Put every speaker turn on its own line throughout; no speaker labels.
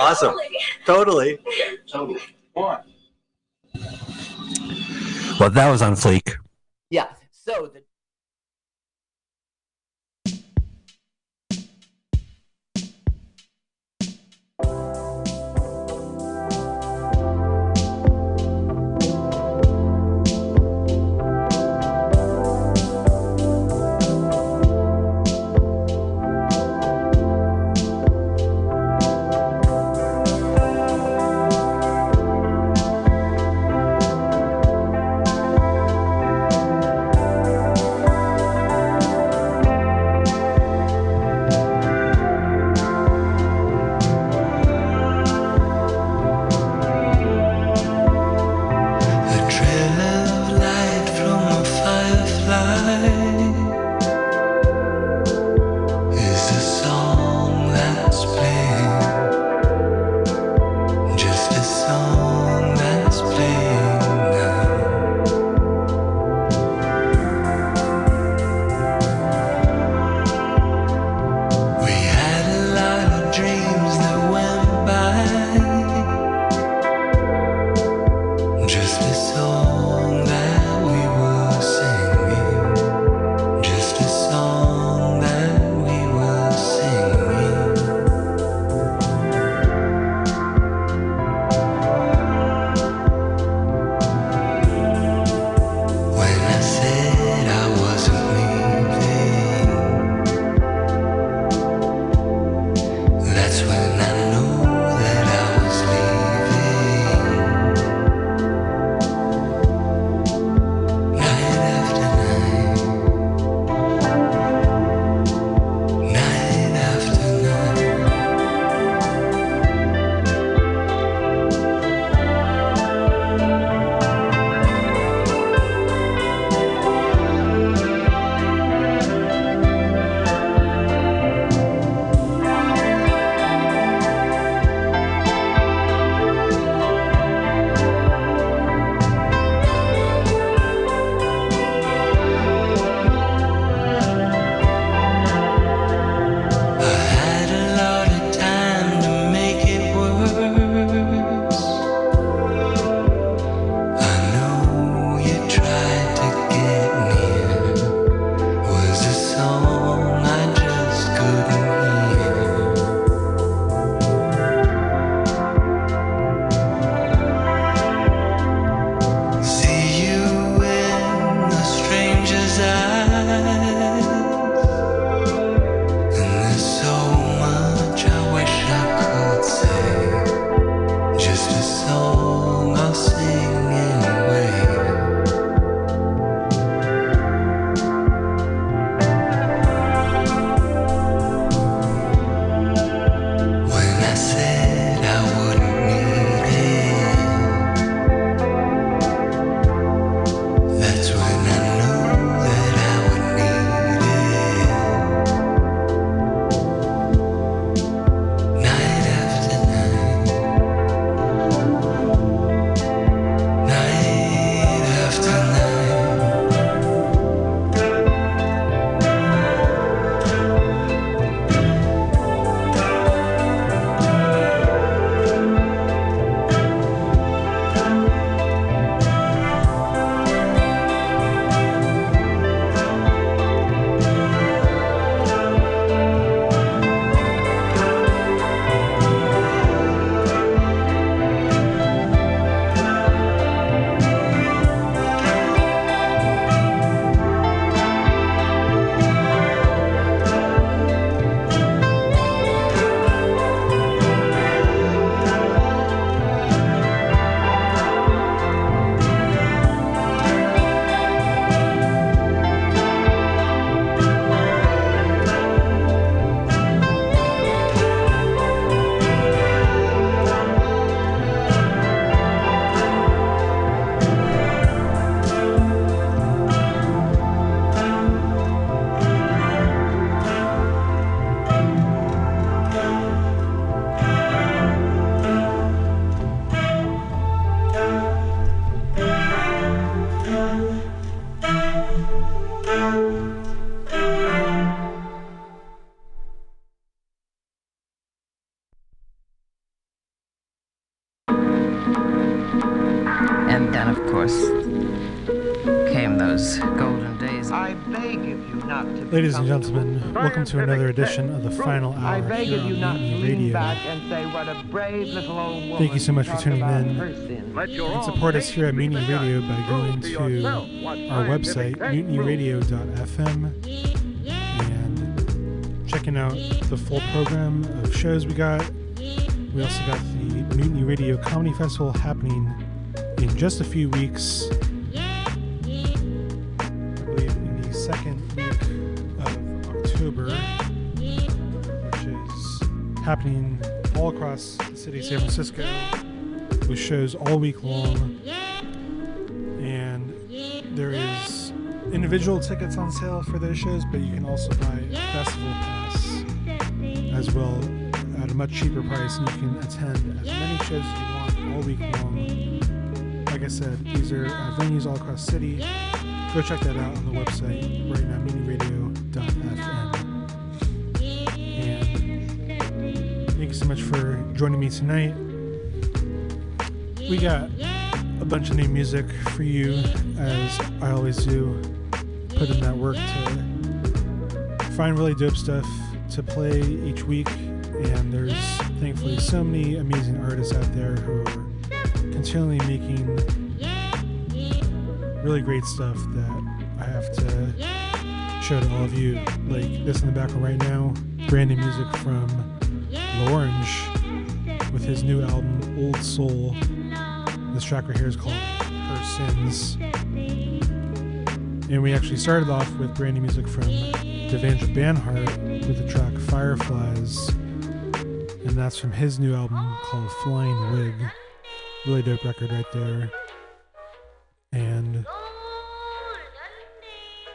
Awesome. Totally.
Totally. One.
Well, that was on fleek.
Yeah. So the
gentlemen, welcome to another edition of the final hour here on
not
Mutiny Radio.
back and say what a brave little old woman.
Thank you so much for tuning in.
her sins.
You can support us here at Mutiny Radio by going to our website, mutinyradio.fm, and checking out the full program of shows we got. We also got the Mutiny Radio Comedy Festival happening in just a few weeks. Happening all across the city of San Francisco with shows all week long. And there is individual tickets on sale for those shows, but you can also buy a festival pass as well at a much cheaper price, and you can attend as many shows as you want all week long. Like I said, these are uh, venues all across the city. Go check that out on the website right now, mutinyradio.fm. joining me tonight. We got a bunch of new music for you, as I always do. Put in that work to find really dope stuff to play each week. And there's thankfully so many amazing artists out there who are continually making really great stuff that I have to show to all of you. Like this in the background right now, brand new music from L'Orange with his new album Old Soul. This track right here is called Her Sins. And we actually started off with brand new music from Devendra Banhart with the track Fireflies. And that's from his new album called Flying Wig. Really dope record right there. And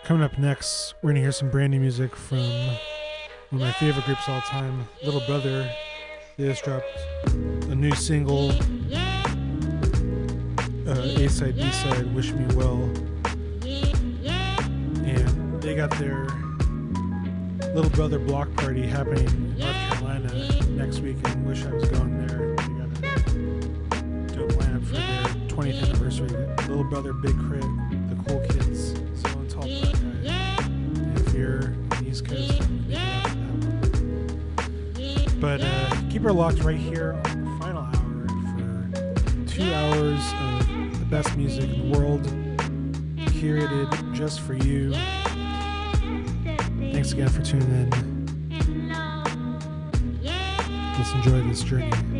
coming up next, we're going to hear some brand new music from one of my favorite groups all time, Little Brother. They just dropped a new single uh, A side, B side, Wish Me Well. And they got their little brother block party happening in North Carolina next week, and wish I was going there. They got a dope lineup for their 20th anniversary. Little brother, Big K.R.I.T., the cool kids, Black Guy. And if you're East Coast, that. But uh, keep her locked right here on the final hour for two hours of the best music in the world, curated just for you. Thanks again for tuning in. Let's enjoy this journey.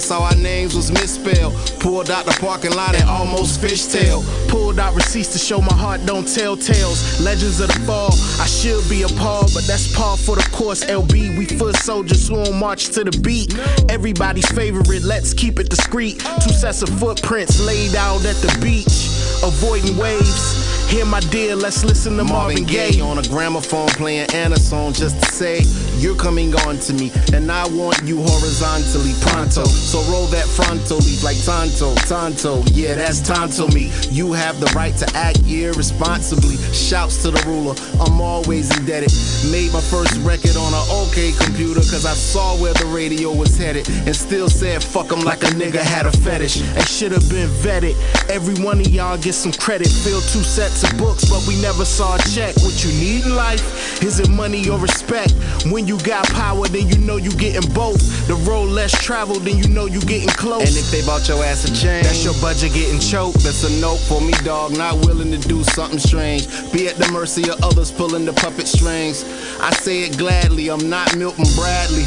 And
saw our names was misspelled. Pulled out the parking lot and almost fishtail. Pulled out receipts to show my heart don't tell tales. Legends of the fall. I should be appalled, but that's par for the course. LB, we foot soldiers who on march to the beat. Everybody's favorite, let's keep it discreet. Two sets of footprints laid out at the beach, avoiding waves. Here, my dear, let's listen to Marvin Gaye on a gramophone playing Anna song just to say you're coming on to me, and I want you horizontally pronto. So roll that frontal leaf like Tonto, Tonto. Yeah, that's Tonto me. You have the right to act irresponsibly. Shouts to the ruler, I'm always indebted. Made my first record on an OK computer, cause I saw where the radio was headed, and still said fuck 'em like a nigga had a fetish. And should have been vetted. Every one of y'all get some credit. Fill two sets of books, but we never saw a check. What you need in life? Is it money or respect? When you got power, then you know you getting both. The road less traveled, then you know you getting close. And if they bought your ass a chain, that's your budget getting choked. That's a note for me, dog. Not willing to do something strange. Be at the mercy of others pulling the puppet strings. I say it gladly, I'm not Milton Bradley.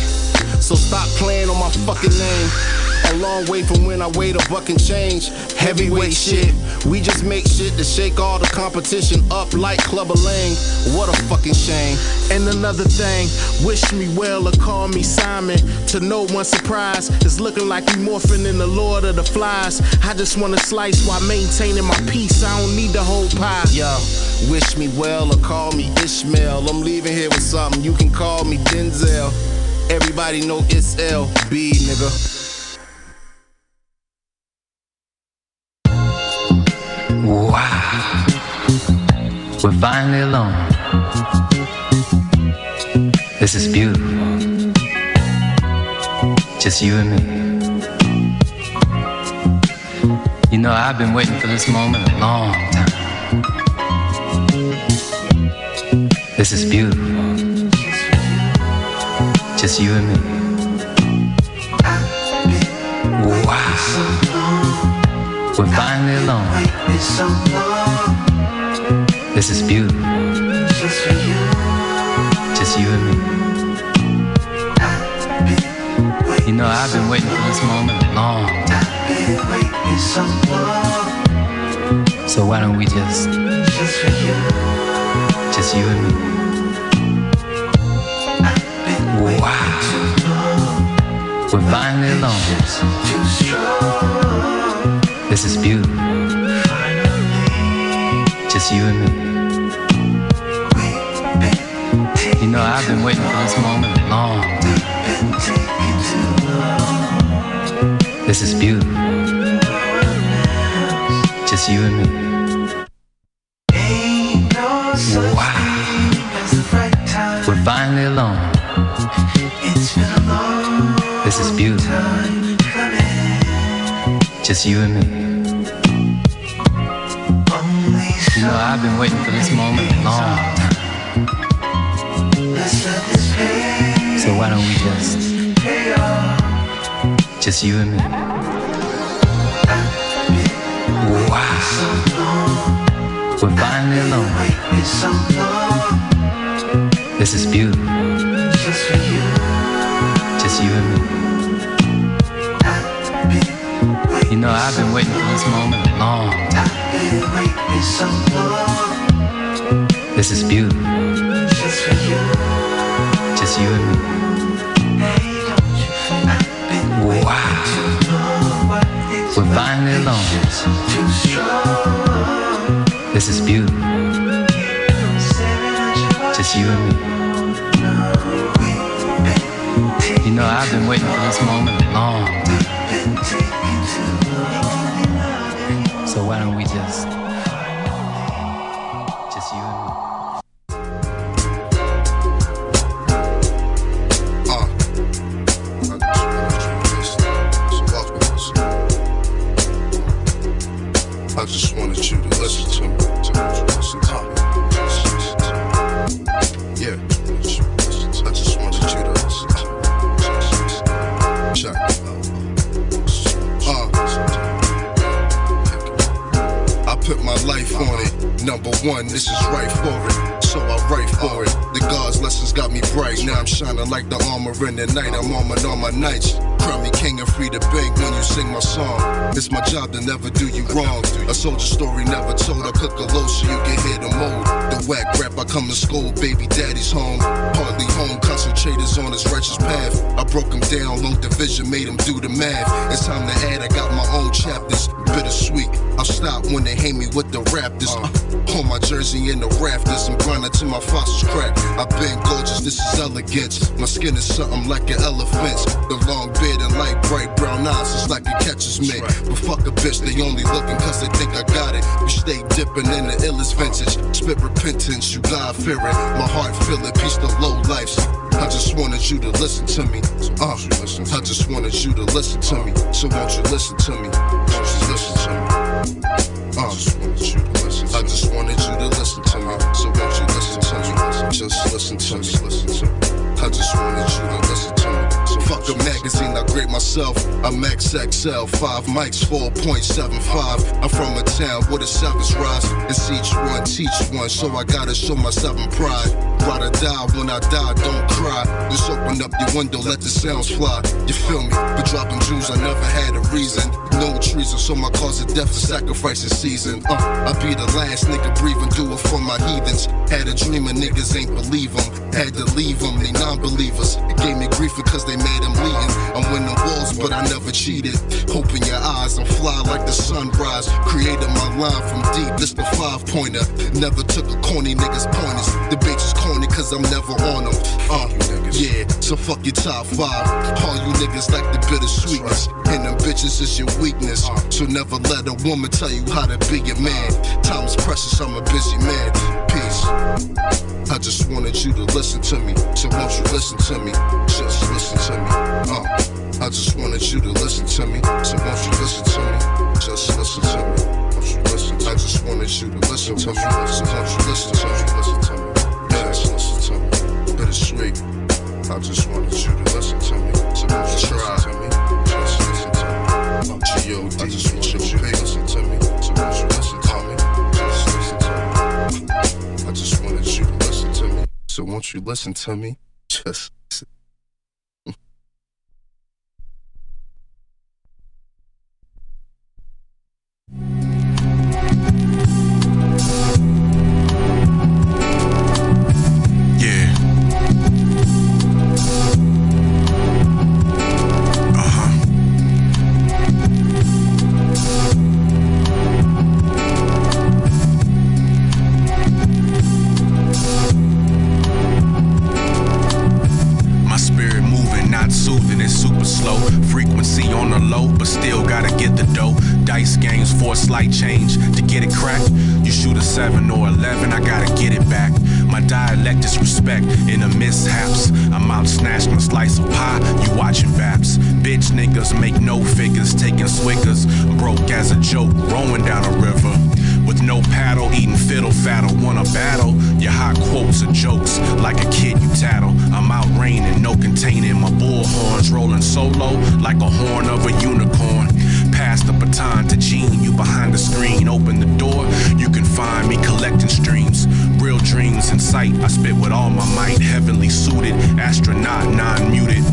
So stop playing on my fucking name. A long way from when I weighed a buck and change. Heavyweight shit. We just make shit to shake all the competition up like Clubber Lang. What a fucking shame. And another thing, wish me well or call me Simon. To no one's surprise, it's looking like we morphing in the Lord of the Flies. I just wanna slice while maintaining my peace. I don't need the whole pie. Yo, wish me well or call me Ishmael. I'm leaving here with something. You can call me Denzel. Everybody know it's LB, nigga.
We're finally alone. This is beautiful. Just you and me. You know, I've been waiting for this moment a long time. This is beautiful. Just you and me. Wow. We're finally alone. This is beautiful. Just you and me. You know, I've been waiting for this moment a long time. So why don't we just, just you and me? Wow. We're finally alone. This is beautiful. Just you and me. You know, I've been waiting for this moment long. This is beautiful. Just you and me. Wow. We're finally alone. This is beautiful. Just you and me. You know, I've been waiting for this moment long So why don't we just, just you and me? Wow. We're finally alone. This is beautiful. Just you and me. You know, I've been waiting for this moment a long time. This is beautiful. Just. Wow. We're finally alone. This is beautiful. Just you and me. You know, I've been waiting for this moment a long time. So why don't we just
is elegance. My skin is something like an elephant's. The long beard and light bright brown eyes, it's like it catches me. But fuck a bitch, they only looking cause they think I got it. We stay dipping in the illest vintage. Spit repentance, you God fear it. My heart feel it, peace to low lives. I just wanted you to listen to me. Uh, I just wanted you to listen to me. So won't you listen to me? XXL, five mics, 4.75. I'm from a town where the sevens rise. It's each one, teach one. So I gotta show myself in pride. Ride or die when I die, don't cry. Just open Open up your window, let the sounds fly. You feel me? But dropping jewels, I never had a reason. No treason, so my cause of death is sacrificing season. Uh, I be the last nigga breathing, do it for my heathens. Had a dream and niggas ain't believe them. Had to leave them, they non believers. It gave me grief because they made them bleeding. I'm winning walls, but I never cheated. Hope in your eyes, I'm fly like the sunrise. Created my line from deep, this the five pointer. Never took a corny niggas pointers. The bitch is corny cause I'm never on them. Uh, yeah, so fuck your top five. All you niggas like the bitter sweetness. And them bitches is your weakness. So never let a woman tell you how to be a man. Time is precious, I'm a busy man. Peace. I just wanted you to listen to me. So won't you listen to me? Just listen to me. Uh, I just wanted you to listen to me. So won't you listen to me? Just listen to me. Won't you listen to me? I just wanted you to listen to me. So won't you listen to me? Listen to me. Just listen to me. Bittersweet. I just wanted you to listen to me. So you listen to me? Just listen to me. G.O.D. I just want you to listen to me. Won't listen to me? Just listen to me. I just wanted you to listen to me. So won't you listen to me? Just
slow. Frequency on the low, but still gotta get the dough. Dice games for a slight change. To get it cracked, you shoot a 7 or 11, I gotta get it back. My dialect is respect in the mishaps. I'm out snatching a slice of pie, you watching vaps. Bitch niggas make no figures, taking swiggers. Broke as a joke, rowing down a river. With no paddle, eating fiddle faddle, wanna battle? Your hot quotes are jokes, like a kid you tattle. I'm out raining, no containing my bullhorns, rolling solo like a horn of a unicorn. Pass the baton to Gene, you behind the screen. Open the door, you can find me collecting streams. Real dreams in sight, I spit with all my might. Heavenly suited, astronaut, non muted.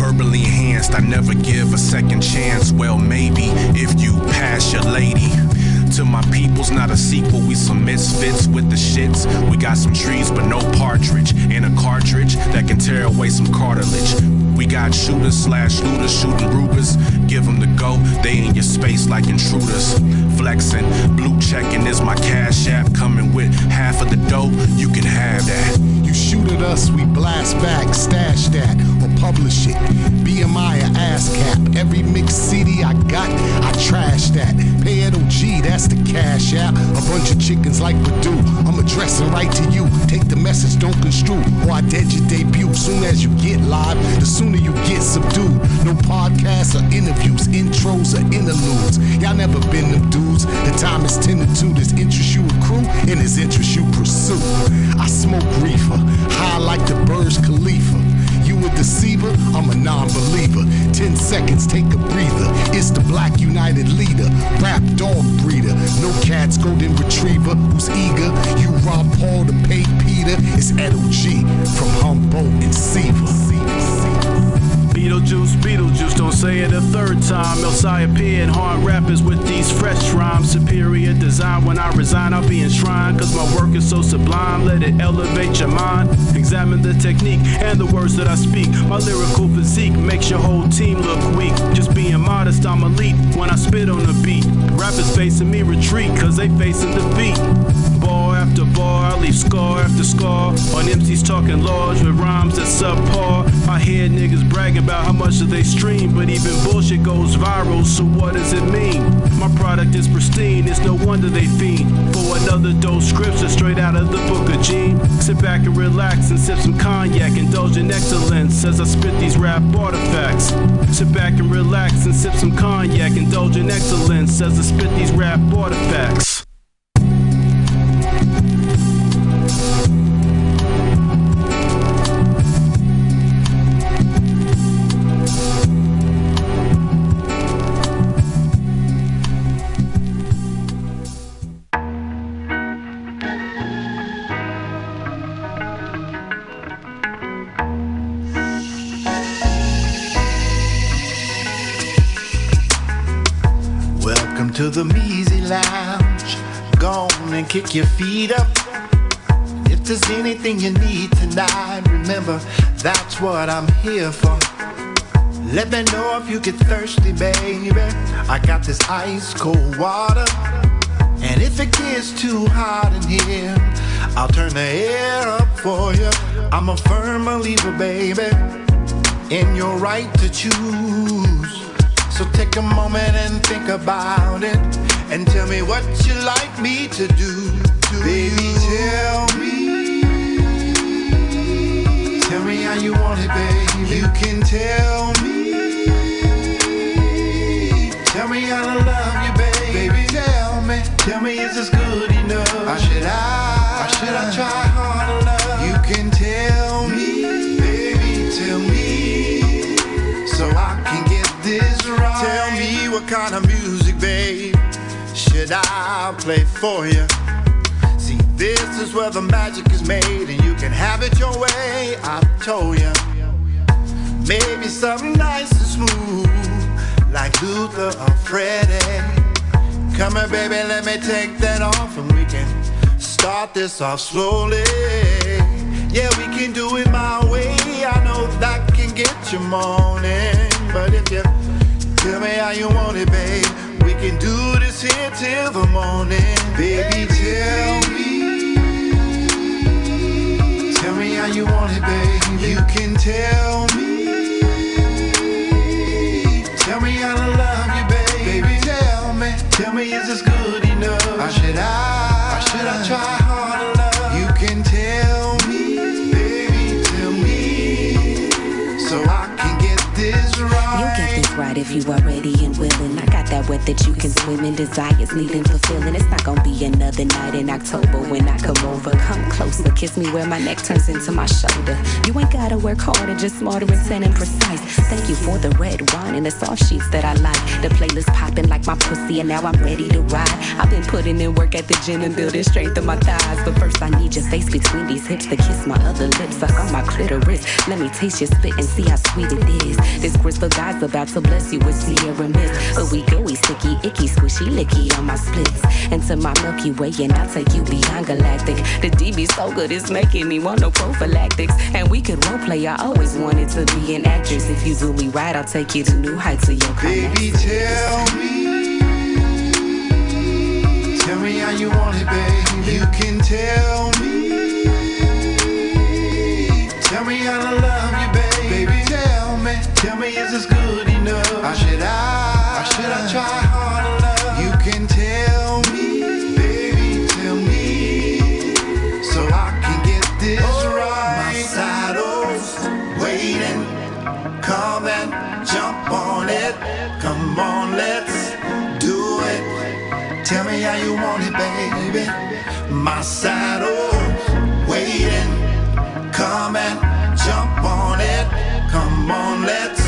Verbally enhanced, I never give a second chance. Well, maybe if you pass your lady. To my people's not a sequel, we some misfits with the shits. We got some trees, but no partridge. And a cartridge that can tear away some cartilage. We got shooters slash looters shooting Rugers. Give them the go, they in your space like intruders. Flexing, blue checking is my cash app. Coming with half of the dough, you can have that.
You shoot at us, we blast back, stash that, or publish it. BMI a ass cap. Every mixed CD I got, I trash that. Pay at OG, that's the cash app. A bunch of chickens like Perdue. I'm addressing right to you. Take the message, don't construe. Or I dead your debut. Soon as you get live, the sooner you get subdued. No podcasts or interviews, intros or interludes. Y'all never been them dudes. The time is 10 to 2. This interest you accrue, and this interest you pursue. I smoke reefer, high like the Burj Khalifa. You a deceiver, I'm a non-believer. Ten seconds, take a breather. It's the Black United leader, rap dog breeder. No cats, golden retriever, who's eager. You rob Paul to pay Peter. It's Ed G from Humboldt and Seaver.
Say it a third time. Else I appear and hard rappers with these fresh rhymes. Superior design. When I resign, I'll be enshrined. Cause my work is so sublime. Let it elevate your mind. Examine the technique and the words that I speak. My lyrical physique makes your whole team look weak. Just being modest, I'm elite when I spit on the beat. Rappers facing me retreat, cause they facing defeat. After bar, I leave scar after scar. On MCs talking large with rhymes that subpar. I hear niggas bragging about how much they stream, but even bullshit goes viral, so what does it mean? My product is pristine, it's no wonder they fiend. For another dope scripture straight out of the book of Gene. Sit back and relax and sip some cognac, indulge in excellence as I spit these rap artifacts. Sit back and relax and sip some cognac, indulge in excellence as I spit these rap artifacts.
Kick your feet up. If there's anything you need tonight, remember that's what I'm here for. Let me know if you get thirsty, baby. I got this ice cold water. And if it gets too hot in here, I'll turn the air up for you. I'm a firm believer, baby, in your right to choose. So take a moment and think about it. And tell me what you like me to do. baby, tell me. Tell me how you want it, baby. You can tell me. Tell me how to love you, baby. Baby, tell me. Tell me, is this good enough? Or should I? Or should I try harder, love? You can tell me, baby, tell me, so I can get this right. Tell me what kind of music, babe, should I play for you? See, this is where the magic is made, and you can have it your way. I told you, maybe something nice and smooth, like Luther or Freddie. Come here, baby, let me take that off, and we can start this off slowly. Yeah, we can do it my way. I know that can get you moaning, but if you tell me how you want it, babe, we can do this here till the morning. Baby, tell me, tell me how you want it, babe. You can tell me, tell me how to love you, babe. Baby, tell me, tell me is this good enough? Or should I, or should I try harder, love? You can tell me, baby, tell me, so I can get this right.
You'll get this right if you are ready and willing. I got that wet that you can swim in. Desires needing fulfilling. It's not gonna be another night in October when I come over. Come closer, kiss me where my neck turns into my shoulder. You ain't gotta work harder, just smarter, and intent, and precise. Thank you for the red wine and the soft sheets that I like. The playlist popping like my pussy, and now I'm ready to ride. I've been putting in work at the gym and building strength in my thighs. But first, I need your face between these hips to kiss my other lips. Suck on my clitoris. Let me taste your spit and see how sweet it is. This crystal guy's about to bless you with Sierra Mist. But we gooey, sticky, icky, squishy, licky on my splits. Into my Milky Way, and I'll take you beyond galactic. The DB so good, it's making me want no prophylactics. And we could role play, I always wanted to be an actress. If you do me right, I'll take you to new heights of your
Baby, tell me, tell me how you want it, baby. You can tell me, tell me how to love you, baby. Baby, tell me, tell me is this good enough? Or should I, Tell me how you want it, baby. My saddle's waiting. Come and jump on it. Come on, let's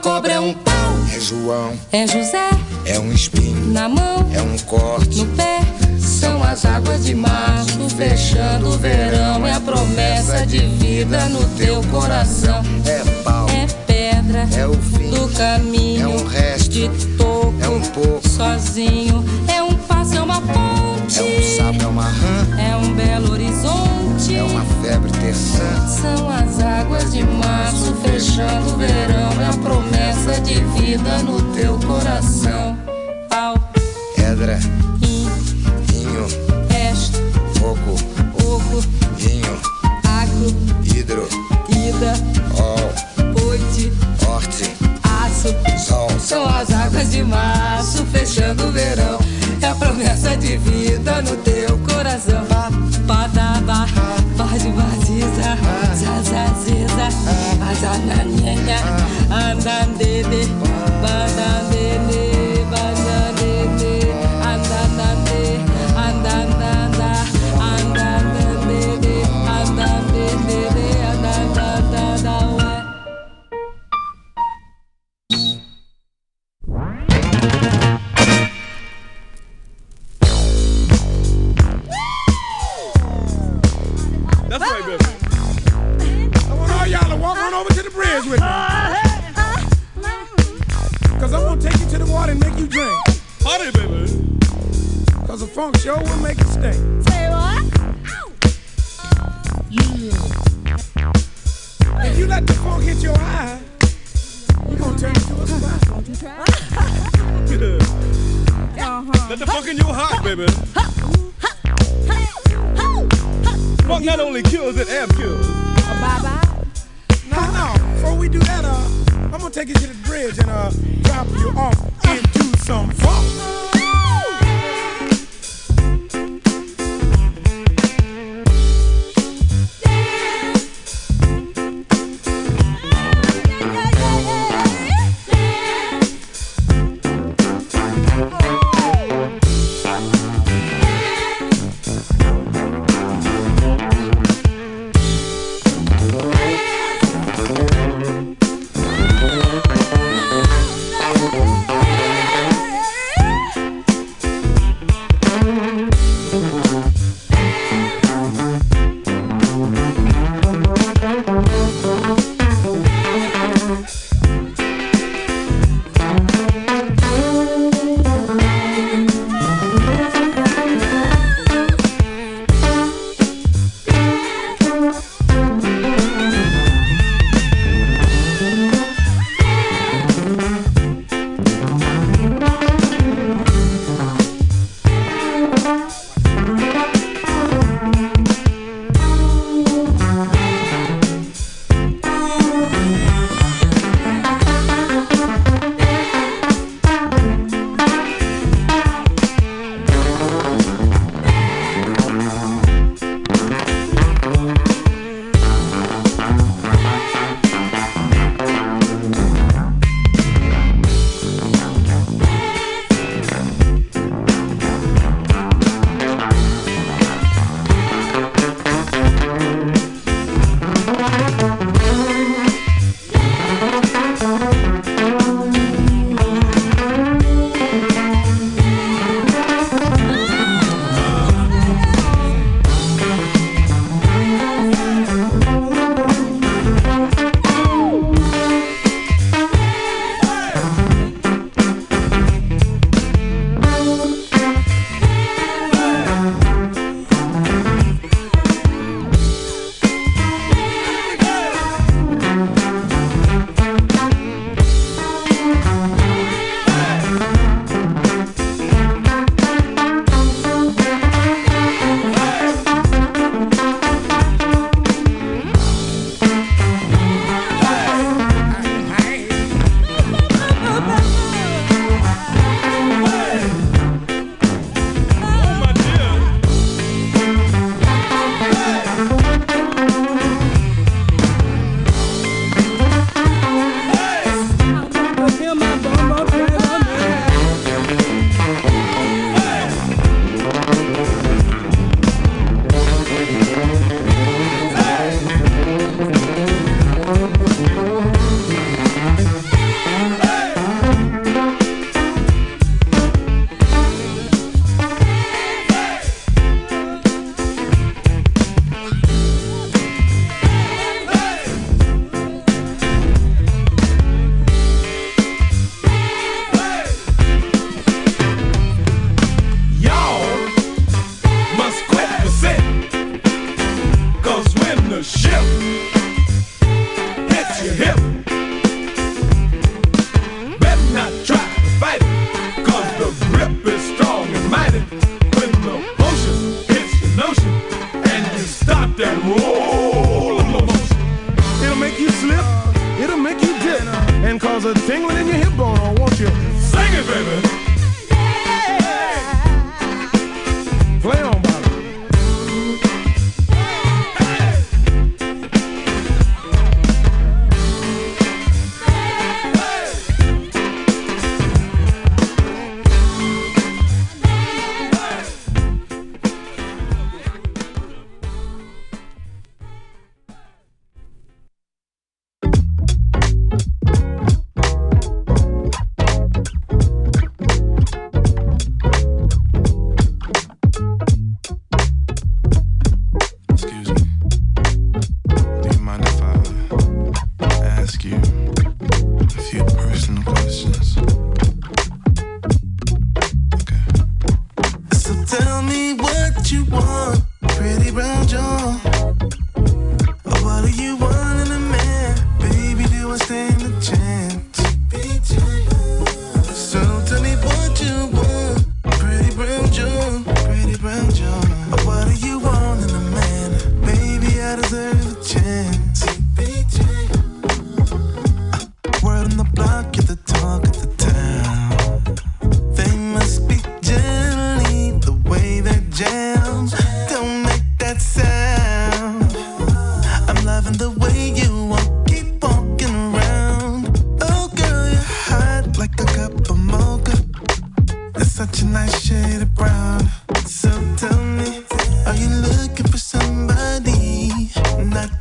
cobra é um pau.
É João,
é José,
é um espinho
na mão,
é um corte
no pé. São as águas de março, fechando o verão. É a promessa de vida no teu coração.
É pau,
é pedra,
é o fim
do caminho.
É um resto
de toco,
é um pouco
sozinho. É um passo, é uma ponte.
É um sapo, é uma rã.
É um belo horizonte.
É uma febre terçã.
São as águas de março fechando o verão. É a promessa de vida no teu coração. Pau.
Pedra.
Rim.
Vinho.
Resto.
Fogo.
Oco.
Vinho.
Agro.
Hidro.
Ida.
Ol.
Oite.
Orte.
Aço.
Sol.
São as águas de março fechando o verão flecha de vida no teu coração. Padaba, paz de vaziza, zazaziza, azananinha, andandede.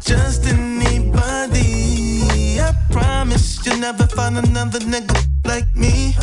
just anybody. I promise you'll never find another nigga like me.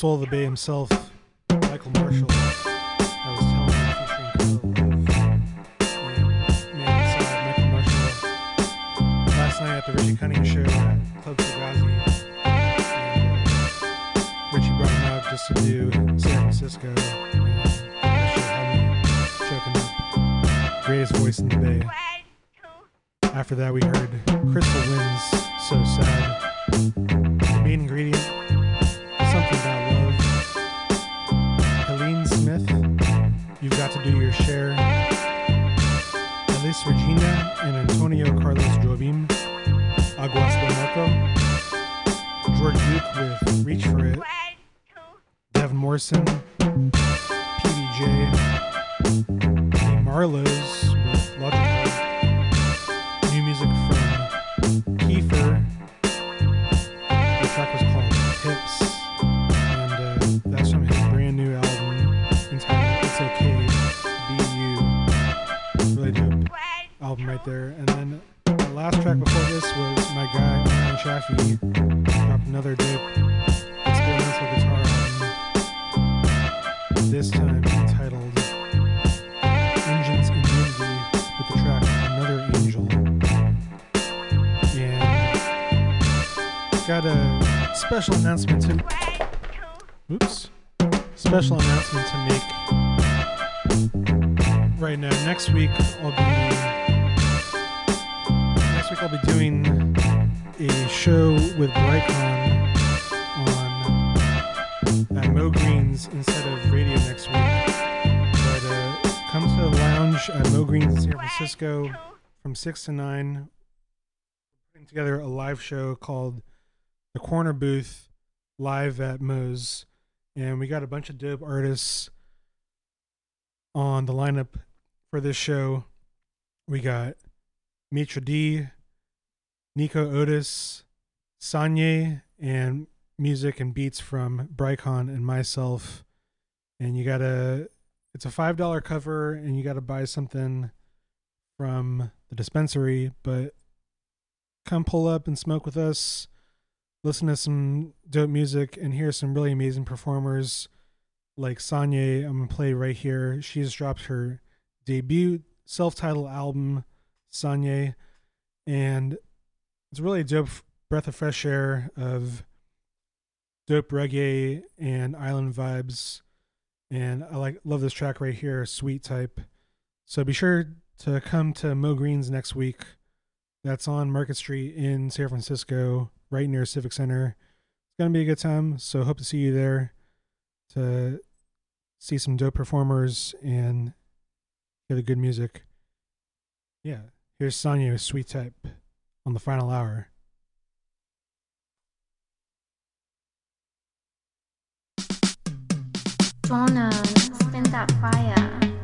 Of
the Bay himself, special announcement to Oops. Special announcement to make right now. Next week I'll be next week I'll be doing a show with Brightcon on at Moe Greens instead of radio next week. But uh, come to the lounge at Moe Greens in San Francisco from six to nine. Putting together a live show called The Corner Booth live at Moe's, and we got a bunch of dope artists on the lineup for this show. We got Mitra D, Nico Otis, Sanye, and music and beats from Brycon and myself. And you gotta, it's a five dollar cover, and you gotta buy something from the dispensary. But come pull up and smoke with us, listen to some dope music, and hear some really amazing performers like Sanye. I'm gonna play right here. She just dropped her debut self-titled album, Sanye, and it's really a dope breath of fresh air of dope reggae and island vibes. And I like love this track right here, Sweet Type. So be sure to come to Moe Greens next week. That's on Market Street in San Francisco, right near Civic Center. It's gonna be a good time. So hope to see you there to see some dope performers and hear the good music. Yeah, here's Sonya with Sweet Type on the final hour.
Jonah, spin that fire.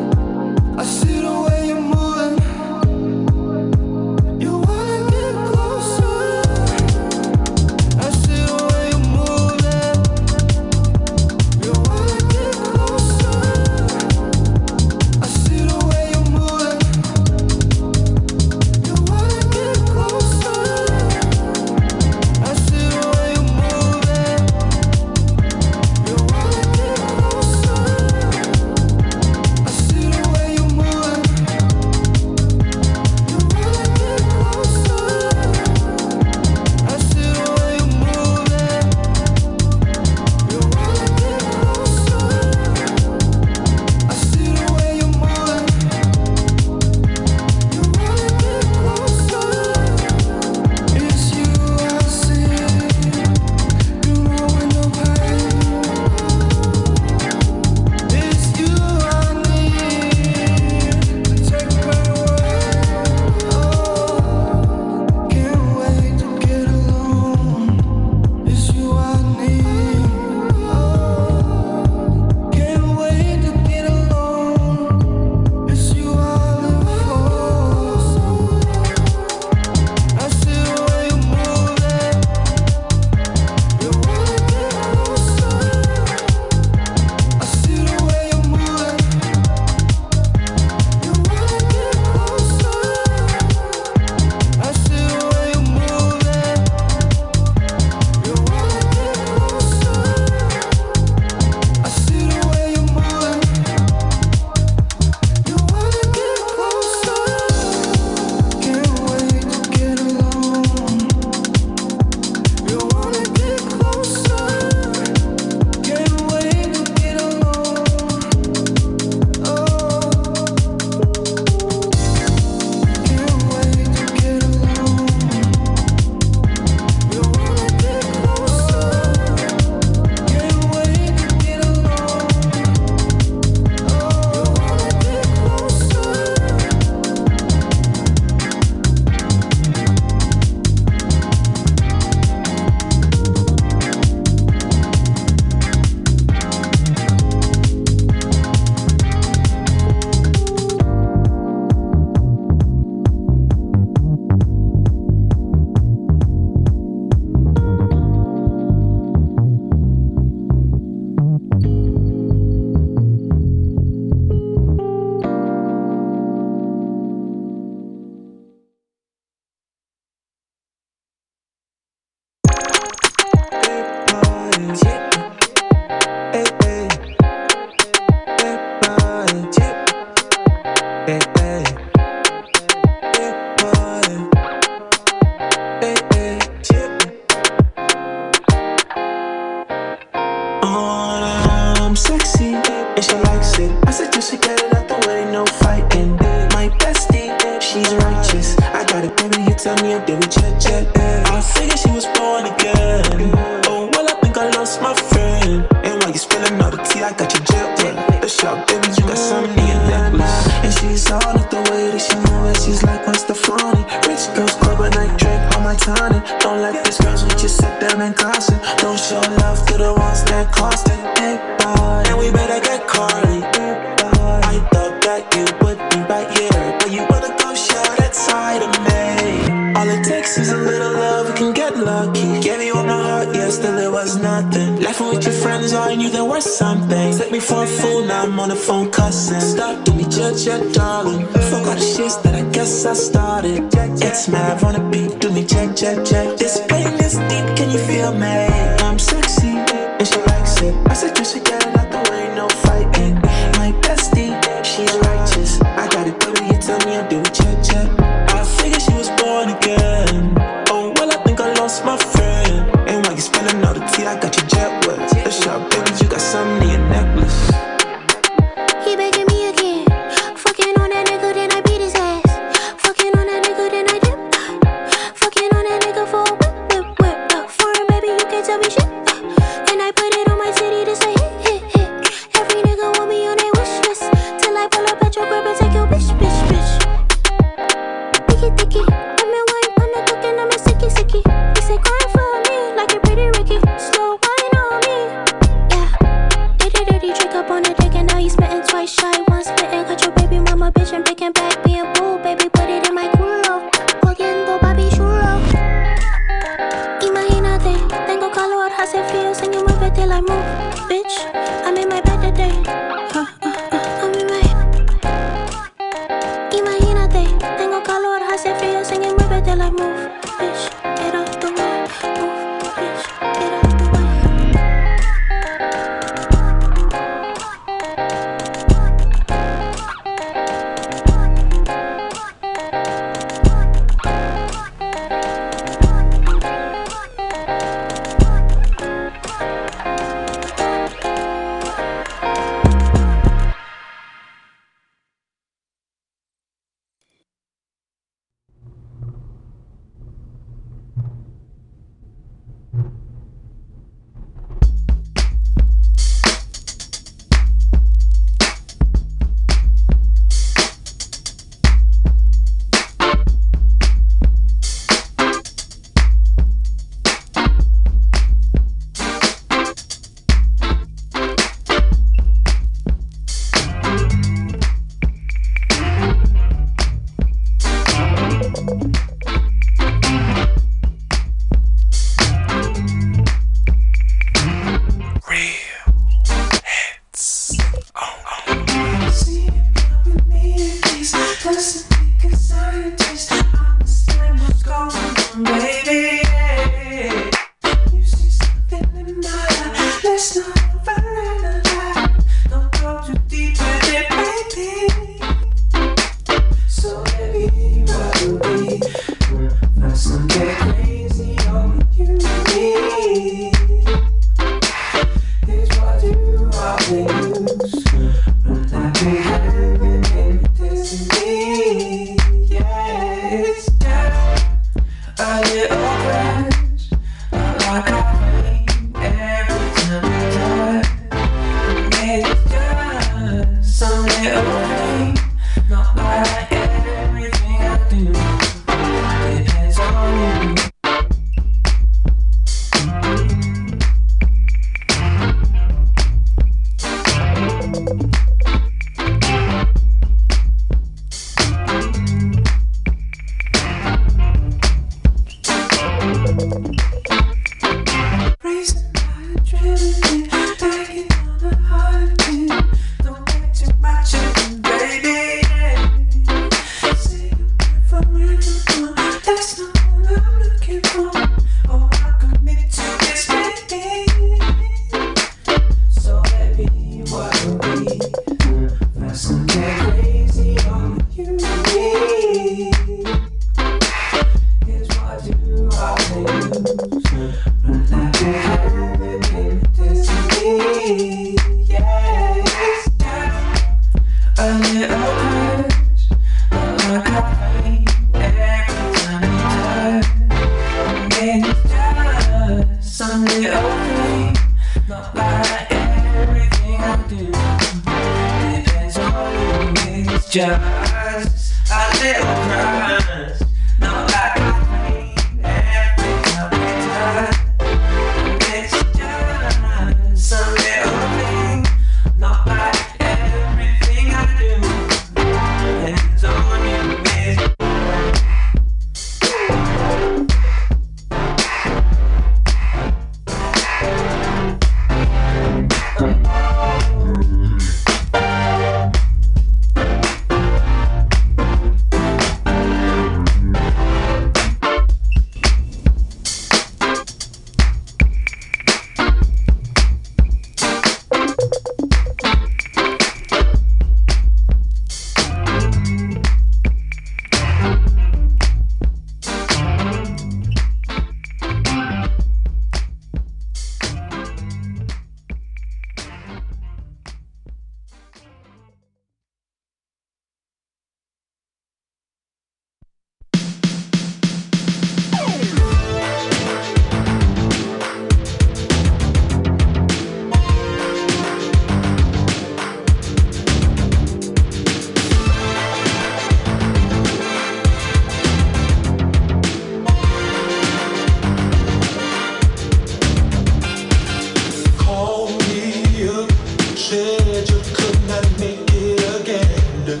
Said you
could not make it again.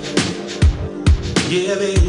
Yeah, baby.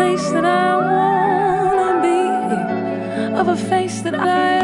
place that I wanna be, of a face that I.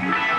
Thank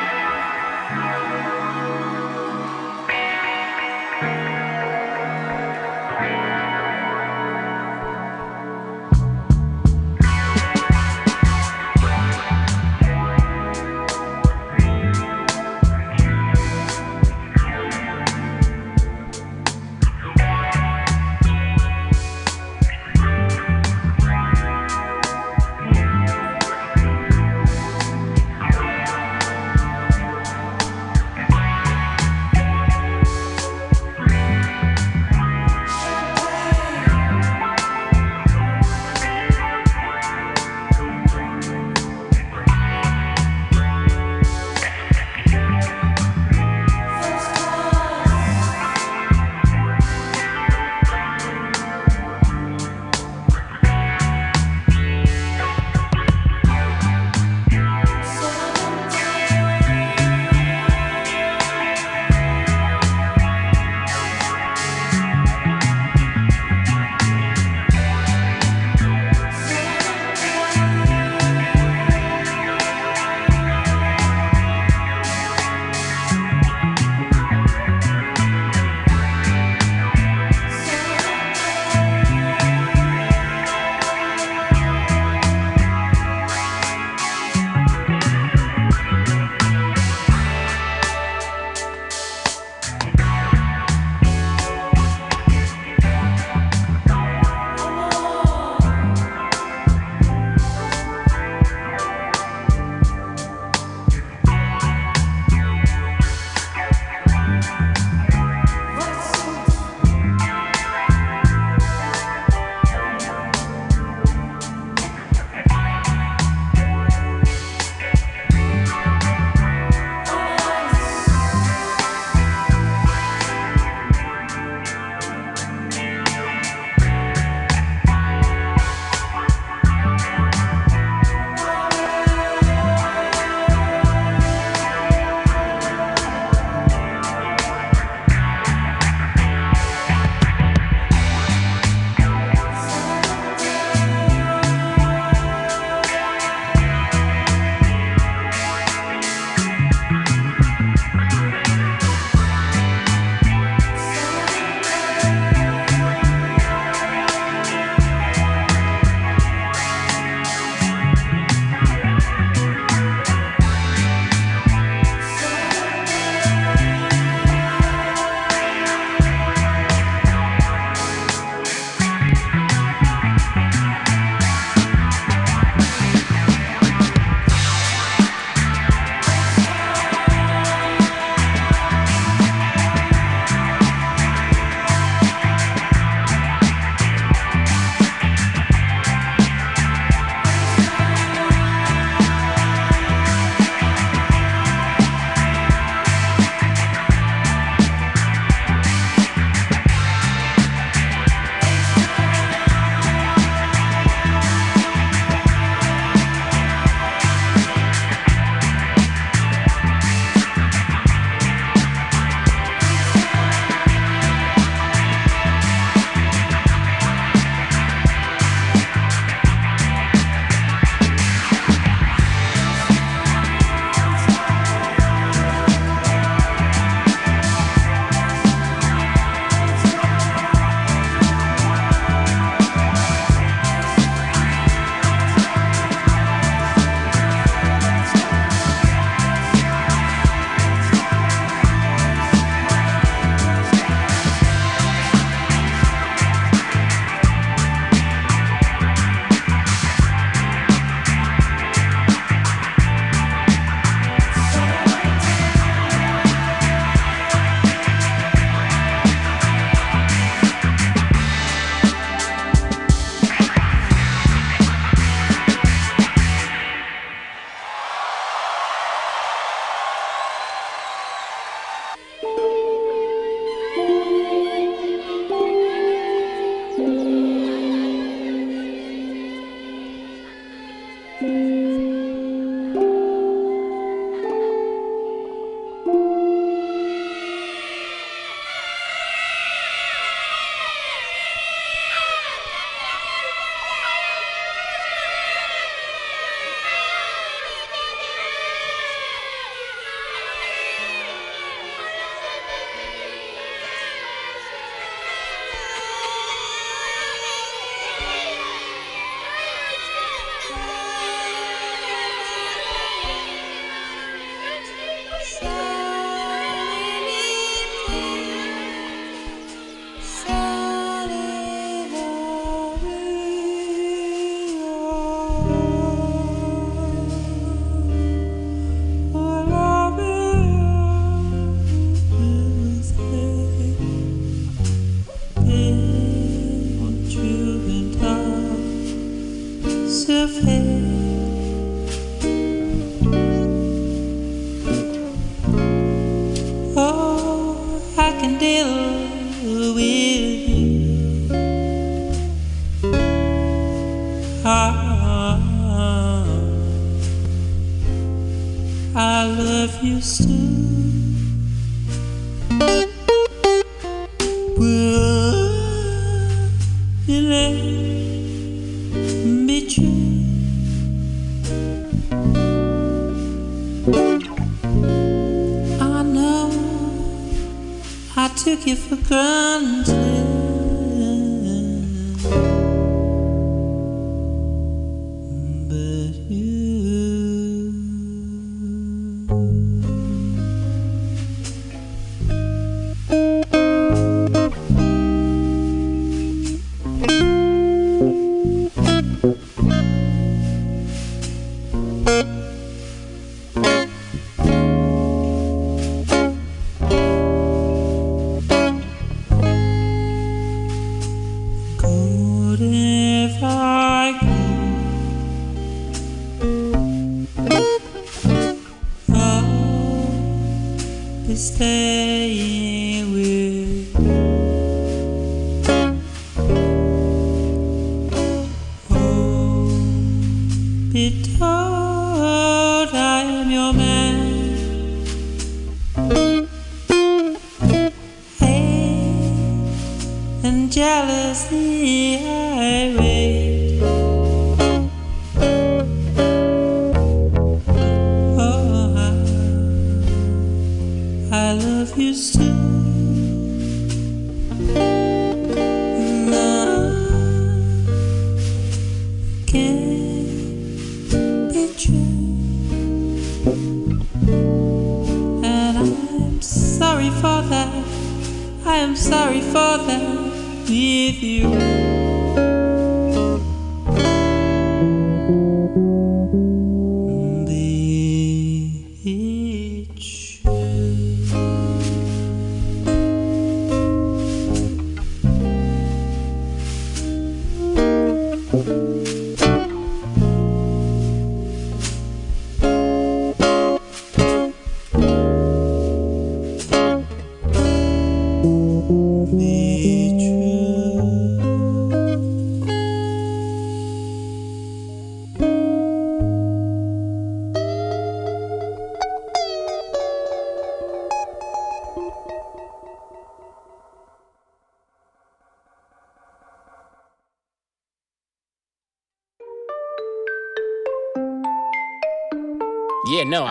You still.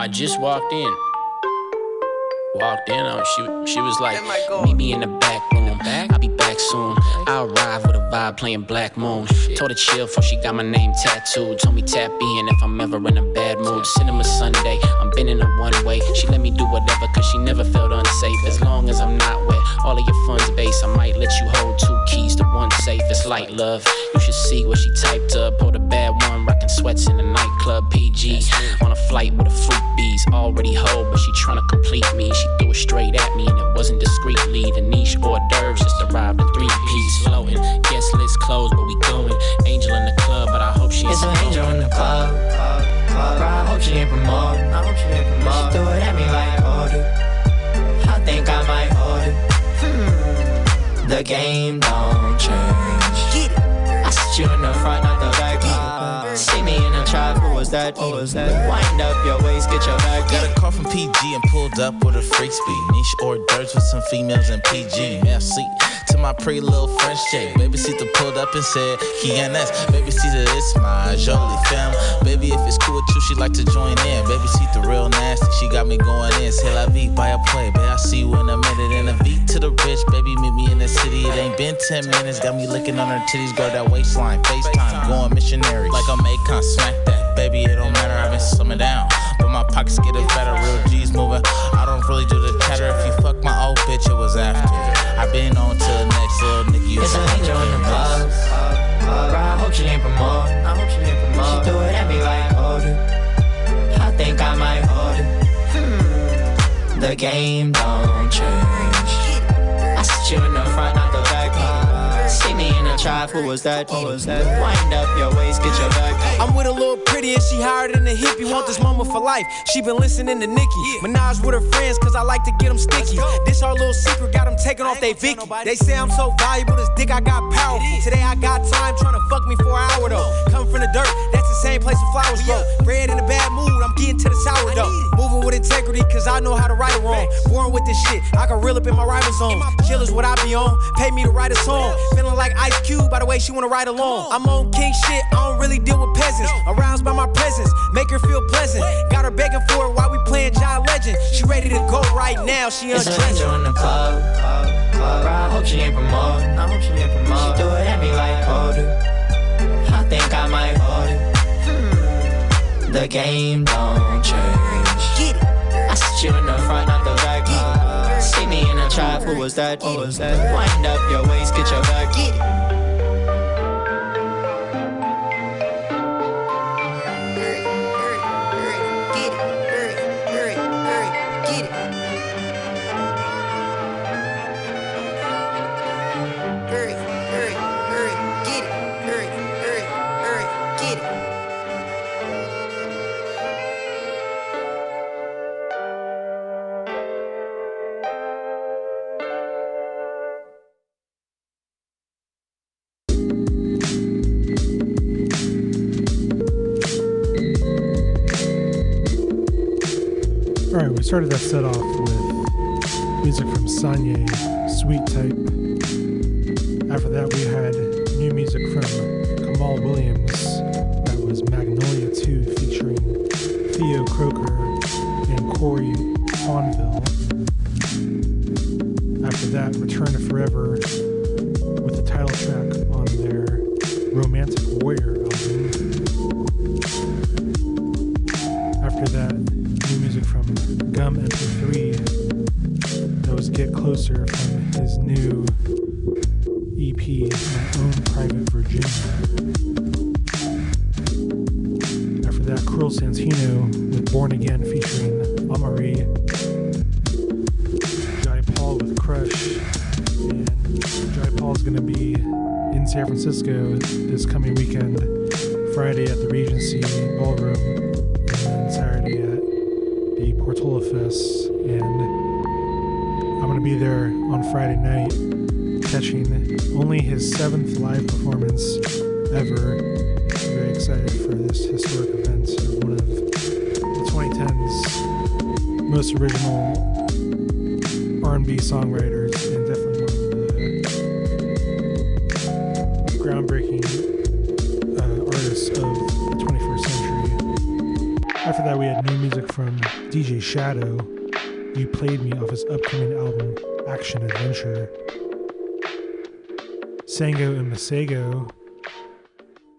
I
just walked in. Walked in, uh, she she was like, meet me in the back room. Back? I'll be back soon. I'll arrive with a playing Black Moon. Told her chill before she got my name tattooed. Told me tap in if I'm ever in a bad mood. Cinema Sunday, I'm been in a one way. She let me do whatever cause she never felt unsafe. As long as I'm not wet, all of your funds base. I might let you hold two keys to one safe. It's light love. You should see what she typed up. Pulled a bad one, rocking sweats in the nightclub. PG on a flight with a fruit bees. Already hold, but she tryna complete me. She threw it straight at me and it wasn't discreetly. The niche hors d'oeuvres just arrived in three piece floating. Guest list closed, but we going. Angel in the club, but I hope she
It's an angel in the club. Bro, I hope she ain't promote. I hope she ain't promote. She threw it at me like hold it. I think I might hold it. Hmm. The game don't change. I sit you in the front, not the back. See me in the trap. Who was that? Who was that? Wind up your waist, get your back.
Got a call from PG and pulled up with a freak speed. Niche hors d'oeuvres with some females in PG. Merci to my pretty little French chick. Baby Sita pulled up and said, Kianes. Baby Sita, it's my jolie femme. Baby, if it's cool with you, she like to join in. Baby Sita, real nasty. She got me going in. C'est la vie, by a play. Baby, I see you in a minute. And a beat to the rich. Baby, meet me in the city. It ain't been 10 minutes. Got me licking on her titties. Girl, that waistline. FaceTime. Going missionary. Like I'm Akon. Smack. Baby, it don't matter. I've been slimming down. But my pockets getting fatter. Real G's moving. I don't really do the chatter. If you fuck my old bitch, it was after. i been on to the next little nigga. You
It's an angel in the club. Bro, I hope she ain't promote. I hope she ain't promote. She threw it at me like hold it. I think I might hold it. Hmm. The game don't change. I sit you in the front, not the back. See me in the trap. Who was that? Who was that? Wind up your waist, get your back.
I'm with a little pretty and she higher than a hippie. Want this mama for life. She been listening to Nicki. Minaj with her friends, cause I like to get them sticky. This our little secret, got them taking off they Vicky. They say I'm so valuable, this dick I got powerful. Today I got time trying to fuck me for an hour though. Coming from the dirt, that's the same place where flowers grow. Red in a bad mood, I'm getting to the sourdough. Moving with integrity, cause I know how to right or wrong. Born with this shit, I can reel up in my rival zone. Chill is what I be on, pay me to write a song. Feeling like Ice Cube, by the way, she wanna ride along. I'm on king shit, I don't really deal with peasants. Aroused by my presence, make her feel pleasant. Got her begging for it while we playing John Legend. She ready to go right now, she
It's a
undressed.
angel in the club, club, club. I hope she ain't promote. I hope she ain't promote. She threw it at me like hold it. I think I might hold it. Hmm. The game don't change. I sit you in the front, not the back. See me in the trap. Who was that? Who was that? Wind up your waist, get your back. Get it.
We started that set off with music from Sanye, Sweet Type. After that, we had new music from Kamaal Williams. That was Magnolia 2 featuring Theo Croker and Corey Fonville. After that, Return to Forever with the title track on their Romantic Warrior album. After that, Songwriters and definitely one of the groundbreaking uh, artists of the 21st century. After that, we had new music from DJ Shadow. You played me off his upcoming album Action Adventure. Sango and Masego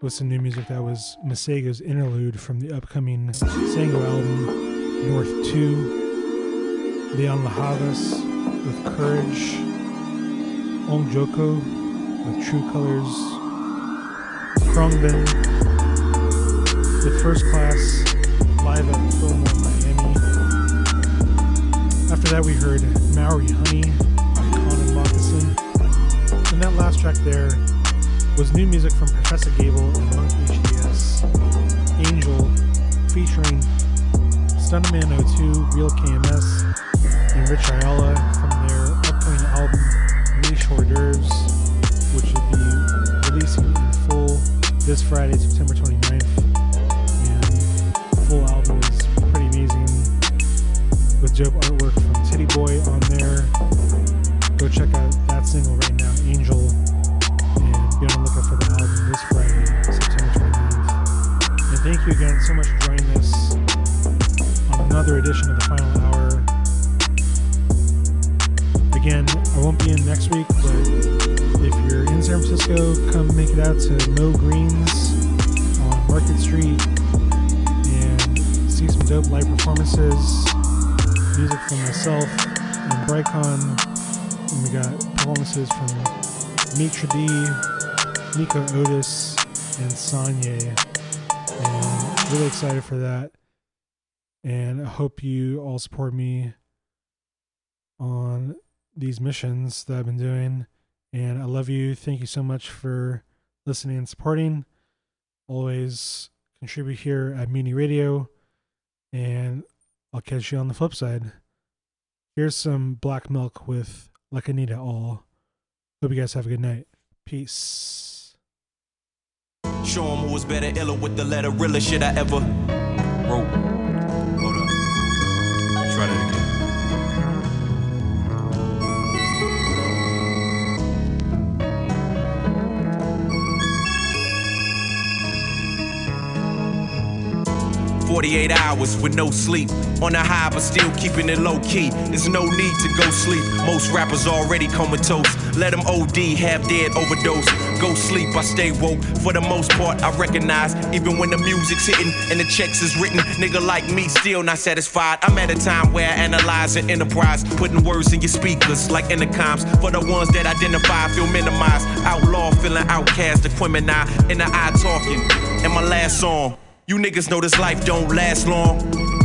with some new music that was Masego's interlude from the upcoming Sango album North 2. Lianne La Havas with Courage. Ong Joko with True Colors. Khruangbin with First Class live at Fillmore, Miami. After that, we heard Maori Honey by Connan Mockasin. And that last track there was new music from Professor Gable and Monk HDS. Angel featuring Stunnerman 02, Real KMS, and Rich Ayala Niche Hors d'oeuvres, which will be releasing in full this Friday, September 29th. And the full album is pretty amazing with dope artwork from Titty Boy on there. Go check out that single right now, Angel, and be on the lookout for the album this Friday, September 29th. And thank you again so much for joining us on another edition of the Final Again, I won't be in next week, but if you're in San Francisco, come make it out to Moe Greens on Market Street and see some dope live performances. Music from myself and Brycon. And we got performances from Mitra D, Nico Otis, and Sanye. And really excited for that. And I hope you all support me on these missions that I've been doing. And I love you. Thank you so much for listening and supporting. Always contribute here at Mutiny Radio. And I'll catch you on the flip side. Here's some black milk with Like It All. Hope you guys have a good night. Peace.
Show 'em who was better, iller with the letter, realer shit I ever wrote. 48 hours with no sleep. On a high, but still keeping it low key. There's no need to go sleep. Most rappers already comatose. Let them OD, have dead overdose. Go sleep, I stay woke. For the most part, I recognize. Even when the music's hitting and the checks is written, nigga like me still not satisfied. I'm at a time where I analyze an enterprise. Putting words in your speakers like intercoms. For the ones that identify, feel minimized. Outlaw, feeling outcast, the criminal. In the eye talking. And my last song. You niggas know this life don't last long.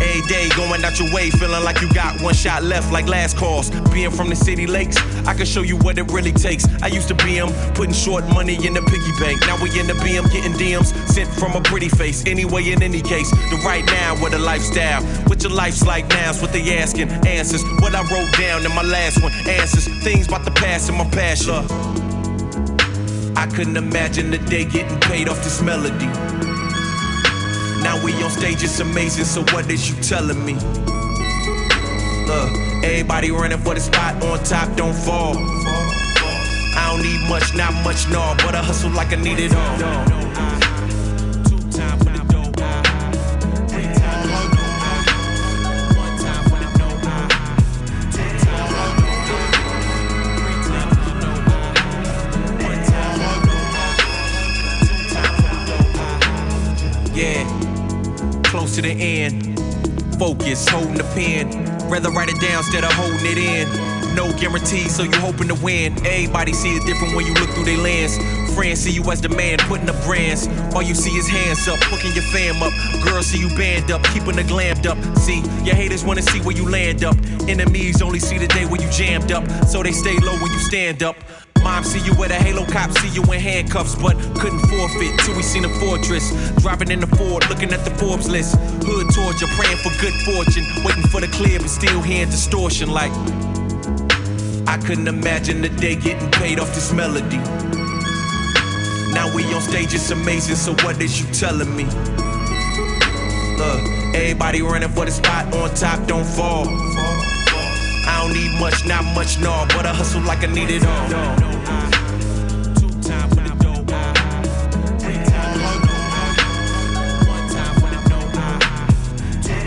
Every day going out your way, feeling like you got one shot left, like last calls. Being from the city lakes, I can show you what it really takes. I used to be him, putting short money in the piggy bank. Now we in the BM, getting DMs sent from a pretty face. Anyway, in any case, the right now with a lifestyle. What your life's like now's what they asking. Answers, what I wrote down in my last one. Answers, things about the past and my passion. I couldn't imagine the day getting paid off this melody. Now we on stage, it's amazing. So what is you telling me? Look, everybody running for the spot on top, don't fall. I don't need much, not much, no, but I hustle like I need it all. To the end. Focus, holding the pen. Rather write it down instead of holding it in. No guarantee, so you hoping to win. Everybody see it different when you look through their lens. Friends see you as the man, putting up brands. All you see is hands up, hooking your fam up. Girls see you band up, keeping the glammed up. See, your haters wanna see where you land up. Enemies only see the day where you jammed up, so they stay low when you stand up. Mom see you with a halo cop, see you in handcuffs, but couldn't forfeit till we seen a fortress. Driving in the Ford, looking at the Forbes list. Hood torture, praying for good fortune, waiting for the clear, but still hearing distortion. Like I couldn't imagine the day getting paid off this melody. Now we on stage, it's amazing. So what is you telling me? Look, everybody running for the spot on top, don't fall. I don't need much, not much, no, but I hustle like I need it all.